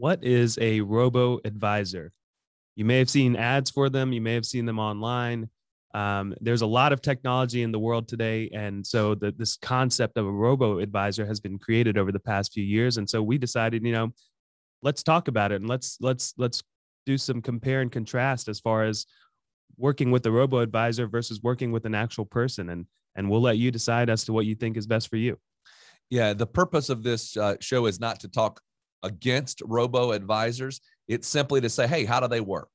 what is a robo advisor? You may have seen ads for them, you may have seen them online. Um, there's a lot of technology in the world today. And so the, this concept of a robo advisor has been created over the past few years. And so we decided, you know, let's talk about it and let's let's let's do some compare and contrast as far as working with the robo advisor versus working with an actual person and and we'll let you decide as to what you think is best for you yeah the purpose of this uh, show is not to talk against robo advisors it's simply to say hey how do they work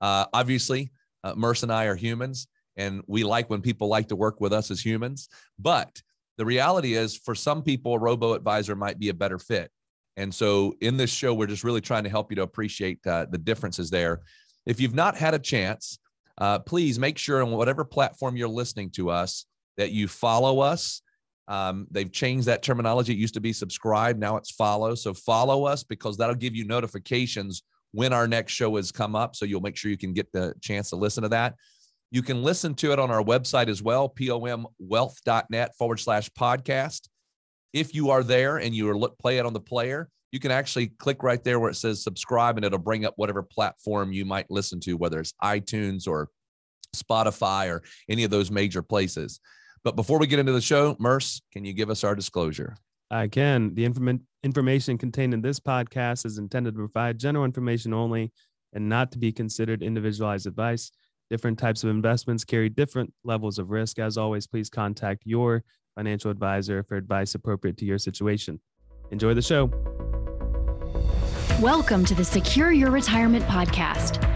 uh, obviously uh, murs and i are humans and we like when people like to work with us as humans but the reality is for some people a robo advisor might be a better fit and so in this show, we're just really trying to help you to appreciate uh, the differences there. If you've not had a chance, uh, please make sure on whatever platform you're listening to us that you follow us. Um, they've changed that terminology. It used to be subscribe, now it's follow. So follow us because that'll give you notifications when our next show has come up. So you'll make sure you can get the chance to listen to that. You can listen to it on our website as well, pomwealth.net forward slash podcast. If you are there and you look, play it on the player, you can actually click right there where it says subscribe and it'll bring up whatever platform you might listen to, whether it's iTunes or Spotify or any of those major places. But before we get into the show, Murs, can you give us our disclosure? I can. The inform- information contained in this podcast is intended to provide general information only and not to be considered individualized advice. Different types of investments carry different levels of risk. As always, please contact your financial advisor for advice appropriate to your situation. Enjoy the show. Welcome to the Secure Your Retirement Podcast.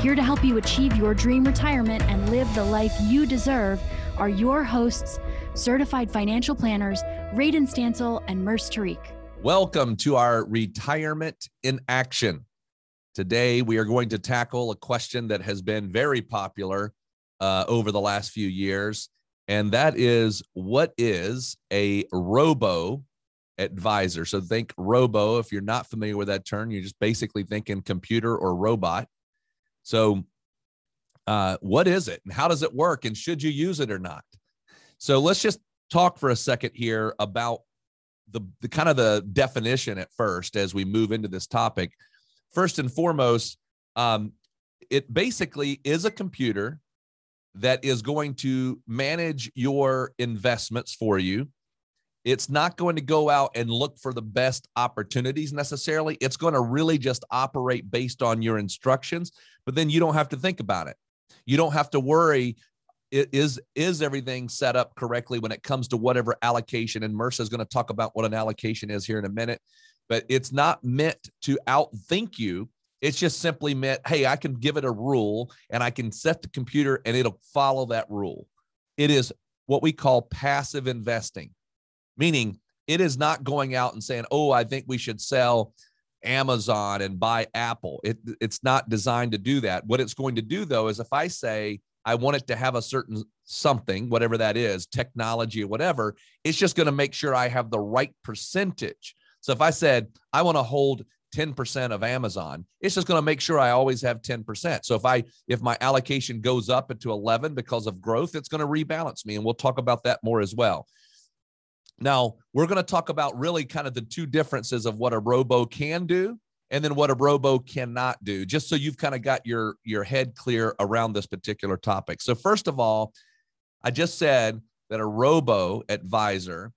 Here to help you achieve your dream retirement and live the life you deserve are your hosts, certified financial planners, Radon Stancil and Murs Tariq. Welcome to our Retirement in Action. Today, we are going to tackle a question that has been very popular uh, over the last few years and that is what is a robo advisor? So think robo. If you're not familiar with that term, you're just basically thinking computer or robot. So, uh, what is it and how does it work? And should you use it or not? So, let's just talk for a second here about the, the kind of the definition at first as we move into this topic. First and foremost, um, it basically is a computer that is going to manage your investments for you. It's not going to go out and look for the best opportunities necessarily. It's going to really just operate based on your instructions, but then you don't have to think about it. You don't have to worry is is everything set up correctly when it comes to whatever allocation and Mercer is going to talk about what an allocation is here in a minute but it's not meant to outthink you it's just simply meant, hey, I can give it a rule and I can set the computer and it'll follow that rule. It is what we call passive investing, meaning it is not going out and saying, oh, I think we should sell Amazon and buy Apple. It, it's not designed to do that. What it's going to do, though, is if I say I want it to have a certain something, whatever that is, technology or whatever, it's just going to make sure I have the right percentage. So if I said I want to hold 10% of Amazon, it's just going to make sure I always have 10%. So if I if my allocation goes up into 11 because of growth, it's going to rebalance me and we'll talk about that more as well. Now, we're going to talk about really kind of the two differences of what a robo can do and then what a robo cannot do, just so you've kind of got your your head clear around this particular topic. So first of all, I just said that a robo advisor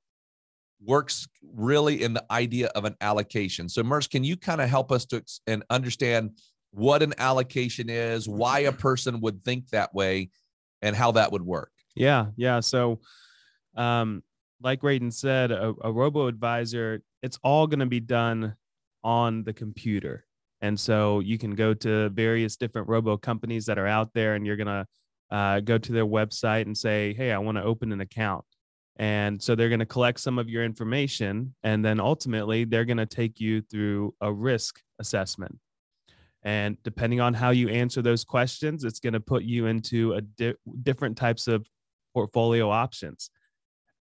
works really in the idea of an allocation. So, Murs, can you kind of help us to and understand what an allocation is, why a person would think that way, and how that would work? Yeah, yeah. So, um, like Radon said, a, a robo advisor, it's all going to be done on the computer. And so you can go to various different robo companies that are out there, and you're going to uh, go to their website and say, Hey, I want to open an account. And so they're going to collect some of your information and then ultimately they're going to take you through a risk assessment. And depending on how you answer those questions, it's going to put you into a di- different types of portfolio options.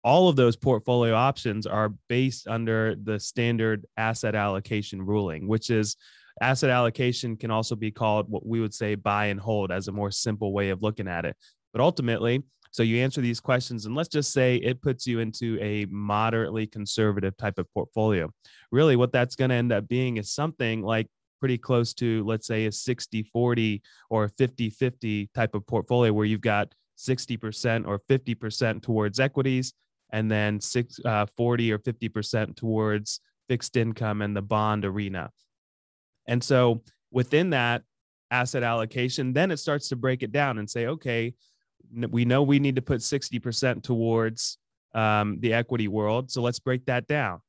All of those portfolio options are based under the standard asset allocation ruling, which is asset allocation can also be called what we would say buy and hold as a more simple way of looking at it. But ultimately, so you answer these questions, and let's just say it puts you into a moderately conservative type of portfolio. Really, what that's going to end up being is something like pretty close to, let's say, a 60 40 or 50 50 type of portfolio where you've got 60% or 50% towards equities and then six, uh, 40 or 50% towards fixed income and the bond arena. And so within that asset allocation, then it starts to break it down and say, okay, we know we need to put 60% towards um, the equity world. So let's break that down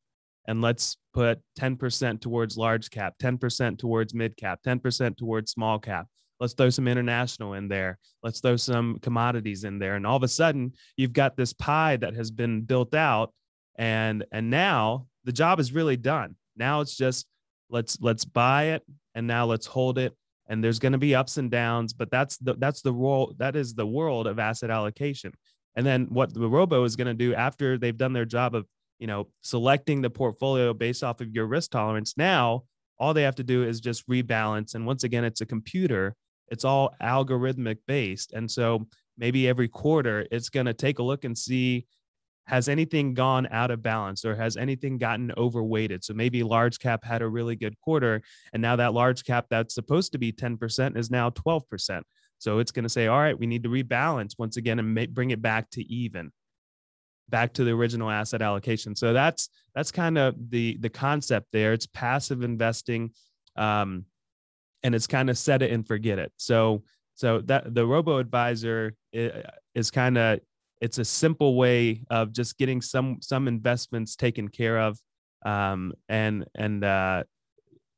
and let's put 10% towards large cap, 10% towards mid cap, 10% towards small cap. Let's throw some international in there. Let's throw some commodities in there. And all of a sudden, you've got this pie that has been built out. And, and now the job is really done. Now it's just let's let's buy it and now let's hold it and there's going to be ups and downs but that's the that's the role that is the world of asset allocation and then what the robo is going to do after they've done their job of you know selecting the portfolio based off of your risk tolerance now all they have to do is just rebalance and once again it's a computer it's all algorithmic based and so maybe every quarter it's going to take a look and see has anything gone out of balance or has anything gotten overweighted? So maybe large cap had a really good quarter, and now that large cap that's supposed to be 10% is now 12%. So it's going to say, all right, we need to rebalance once again and bring it back to even, back to the original asset allocation. So that's that's kind of the the concept there. It's passive investing, um, and it's kind of set it and forget it. So so that the robo advisor is, is kind of it's a simple way of just getting some some investments taken care of um, and and uh,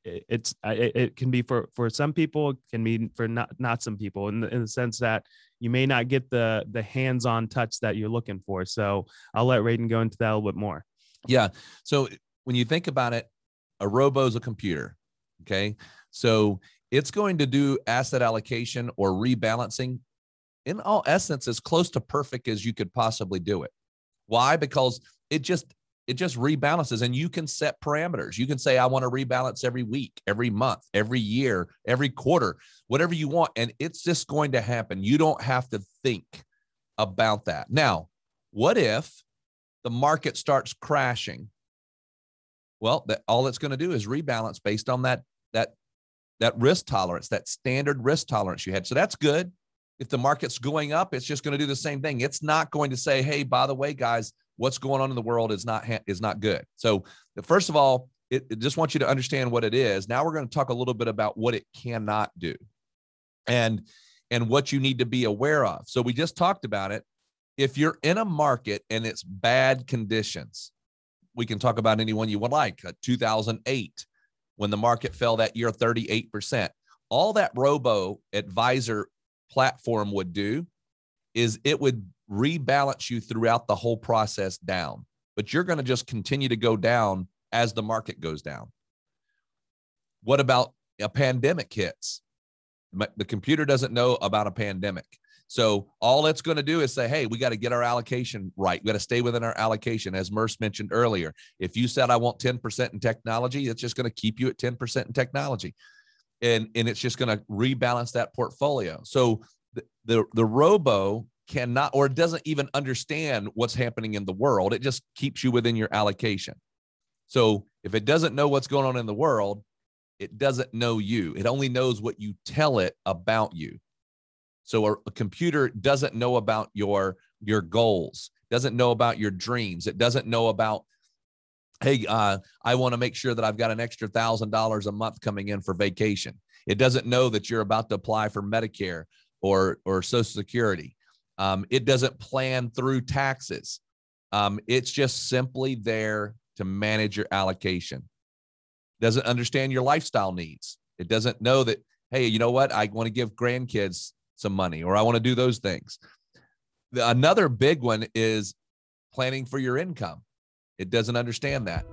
it, it's it, it, can be for for some people can be for not not some people in the, in the sense that you may not get the the hands-on touch that you're looking for. So i'll let Radon go into that a little bit more. Yeah. So when you think about it a robo is a computer okay so it's going to do asset allocation or rebalancing in all essence as close to perfect as you could possibly do it. Why? Because it just it just rebalances and you can set parameters. You can say I want to rebalance every week, every month, every year, every quarter, whatever you want and it's just going to happen. You don't have to think about that. Now, what if the market starts crashing? Well, that all it's going to do is rebalance based on that that that risk tolerance, that standard risk tolerance you had. So that's good if the market's going up, it's just going to do the same thing. It's not going to say, "Hey, by the way, guys, what's going on in the world is not is not good." So, first of all, it, it just wants you to understand what it is. Now we're going to talk a little bit about what it cannot do, and and what you need to be aware of. So we just talked about it. If you're in a market and it's bad conditions, we can talk about anyone you would like. Uh, 2008, when the market fell that year 38%. All that robo advisor platform would do is it would rebalance you throughout the whole process down, but you're going to just continue to go down as the market goes down. What about a pandemic hits? The computer doesn't know about a pandemic. So all it's going to do is say, hey, we got to get our allocation right. We got to stay within our allocation. As Murs mentioned earlier, if you said I want 10% in technology, it's just going to keep you at 10% in technology and and it's just going to rebalance that portfolio. So the, the the robo cannot or doesn't even understand what's happening in the world. It just keeps you within your allocation. So if it doesn't know what's going on in the world, it doesn't know you. It only knows what you tell it about you. So a, a computer doesn't know about your your goals, doesn't know about your dreams. It doesn't know about hey, uh, I want to make sure that I've got an extra thousand dollars a month coming in for vacation. It doesn't know that you're about to apply for Medicare or or Social Security. Um, it doesn't plan through taxes. Um, it's just simply there to manage your allocation. Doesn't understand your lifestyle needs. It doesn't know that hey, you know what? I want to give grandkids some money or I want to do those things. Another big one is planning for your income. It doesn't understand that.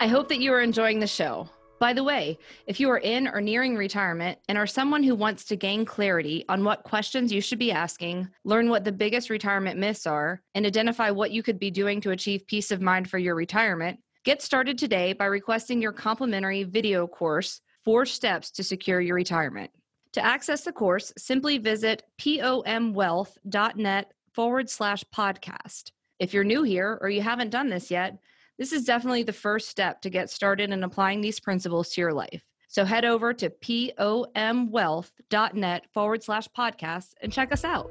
I hope that you are enjoying the show. By the way, if you are in or nearing retirement and are someone who wants to gain clarity on what questions you should be asking, learn what the biggest retirement myths are, and identify what you could be doing to achieve peace of mind for your retirement, get started today by requesting your complimentary video course, Four Steps to Secure Your Retirement. To access the course, simply visit pomwealth.net forward slash podcast. If you're new here or you haven't done this yet, this is definitely the first step to get started in applying these principles to your life. So head over to pomwealth.net forward slash podcast and check us out.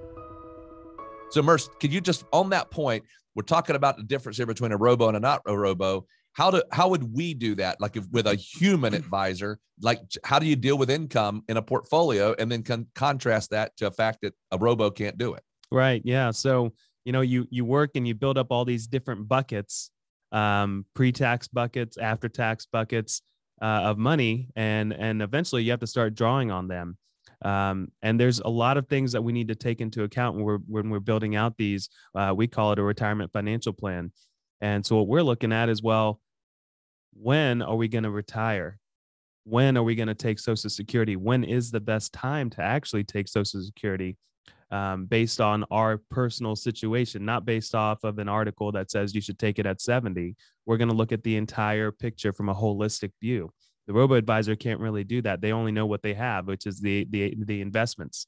So, Murs, could you just on that point? We're talking about the difference here between a robo and a not a robo. How do how would we do that? Like if, with a human advisor, like how do you deal with income in a portfolio, and then con- contrast that to a fact that a robo can't do it? Right. Yeah. So you know you you work and you build up all these different buckets um, pre-tax buckets, after-tax buckets uh, of money, and and eventually you have to start drawing on them. Um, and there's a lot of things that we need to take into account when we're when we're building out these. Uh, we call it a retirement financial plan. And so what we're looking at is well, when are we going to retire? When are we going to take Social Security? When is the best time to actually take Social Security? um, based on our personal situation, not based off of an article that says you should take it at 70. We're going to look at the entire picture from a holistic view. The robo advisor can't really do that. They only know what they have, which is the the the investments.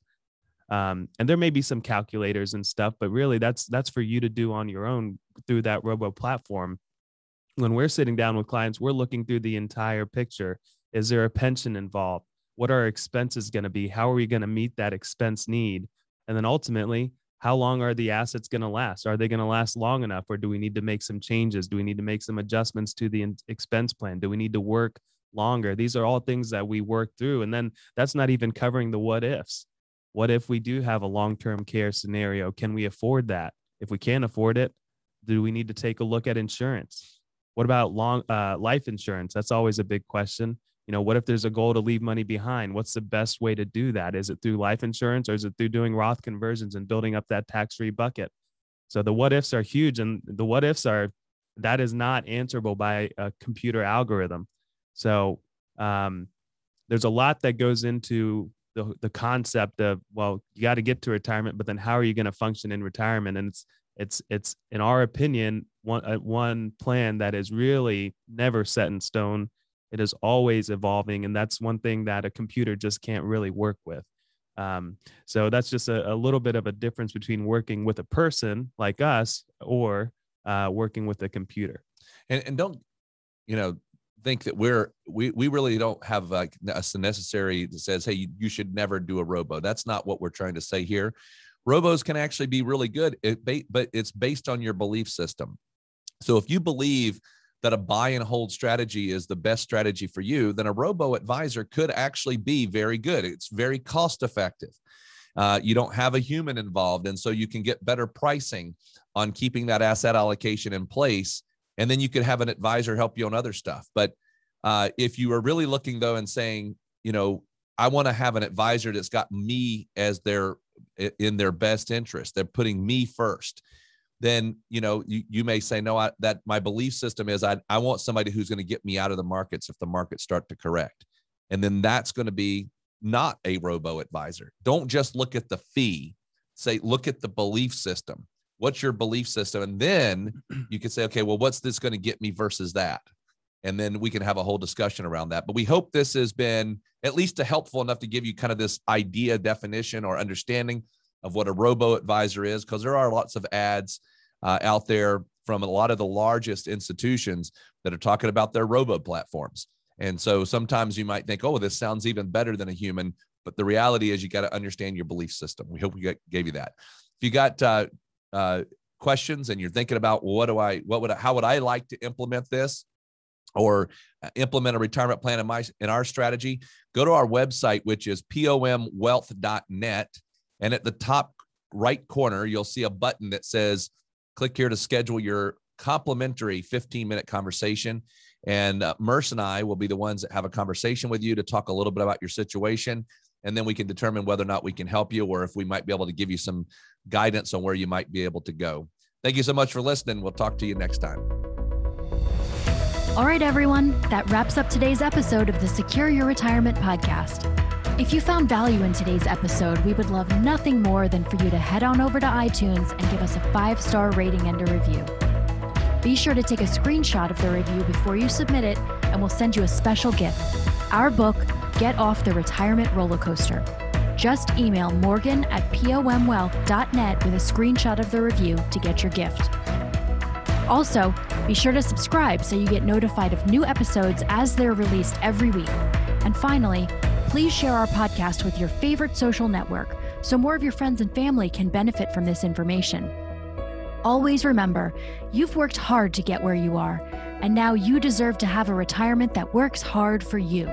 Um, and there may be some calculators and stuff, but really that's that's for you to do on your own through that robo platform. When we're sitting down with clients, we're looking through the entire picture. Is there a pension involved? What are our expenses going to be? How are we going to meet that expense need? And then ultimately, how long are the assets going to last? Are they going to last long enough, or do we need to make some changes? Do we need to make some adjustments to the expense plan? Do we need to work longer? These are all things that we work through. And then that's not even covering the what ifs. What if we do have a long term care scenario? Can we afford that? If we can't afford it, do we need to take a look at insurance? What about long uh, life insurance? That's always a big question. You know what if there's a goal to leave money behind? What's the best way to do that? Is it through life insurance or is it through doing roth conversions and building up that tax-free bucket? So the what ifs are huge and the what ifs are that is not answerable by a computer algorithm. So um, there's a lot that goes into the, the concept of well you got to get to retirement but then how are you going to function in retirement? And it's it's it's in our opinion one uh, one plan that is really never set in stone. It is always evolving and that's one thing that a computer just can't really work with. Um, so that's just a, a, little bit of a difference between working with a person like us or uh, working with a computer. And, and don't you know think that we're we, we really don't have like a necessary that says hey you, you should never do a robo. That's not what we're trying to say here robos can actually be really good but it's based on your belief system so if you believe that a buy and hold strategy is the best strategy for you, then a robo advisor could actually be very good. It's very cost effective. Uh, you don't have a human involved, and so you can get better pricing on keeping that asset allocation in place. And then you could have an advisor help you on other stuff. But uh, if you are really looking though and saying, you know, I want to have an advisor that's got me as their in their best interest, they're putting me first. Then you know you, you may say no I, that my belief system is I, I want somebody who's going to get me out of the markets if the markets start to correct. And then that's going to be not a robo advisor. Don't just look at the fee. Say look at the belief system. What's your belief system? And then you can say okay well what's this going to get me versus that and then we can have a whole discussion around that but we hope this has been at least helpful enough to give you kind of this idea definition or understanding of what a robo advisor is because there are lots of ads uh, out there from a lot of the largest institutions that are talking about their robo platforms. And so sometimes you might think, oh, this sounds even better than a human. But the reality is, you got to understand your belief system. We hope we gave you that. If you got uh, uh, questions and you're thinking about well, what do I, what would, I, how would I like to implement this, or uh, implement a retirement plan in my in our strategy, go to our website, which is pomwealth.net. And at the top right corner, you'll see a button that says, click here to schedule your complimentary 15 minute conversation. And uh, Murs and I will be the ones that have a conversation with you to talk a little bit about your situation. And then we can determine whether or not we can help you or if we might be able to give you some guidance on where you might be able to go. Thank you so much for listening. We'll talk to you next time. All right, everyone, that wraps up today's episode of the Secure Your Retirement podcast. If you found value in today's episode, we would love nothing more than for you to head on over to iTunes and give us a five star rating and a review. Be sure to take a screenshot of the review before you submit it, and we'll send you a special gift our book, Get Off the Retirement Roller Coaster. Just email morgan at pomwealth.net with a screenshot of the review to get your gift. Also, be sure to subscribe so you get notified of new episodes as they're released every week. And finally, please share our podcast with your favorite social network so more of your friends and family can benefit from this information. Always remember, you've worked hard to get where you are, and now you deserve to have a retirement that works hard for you.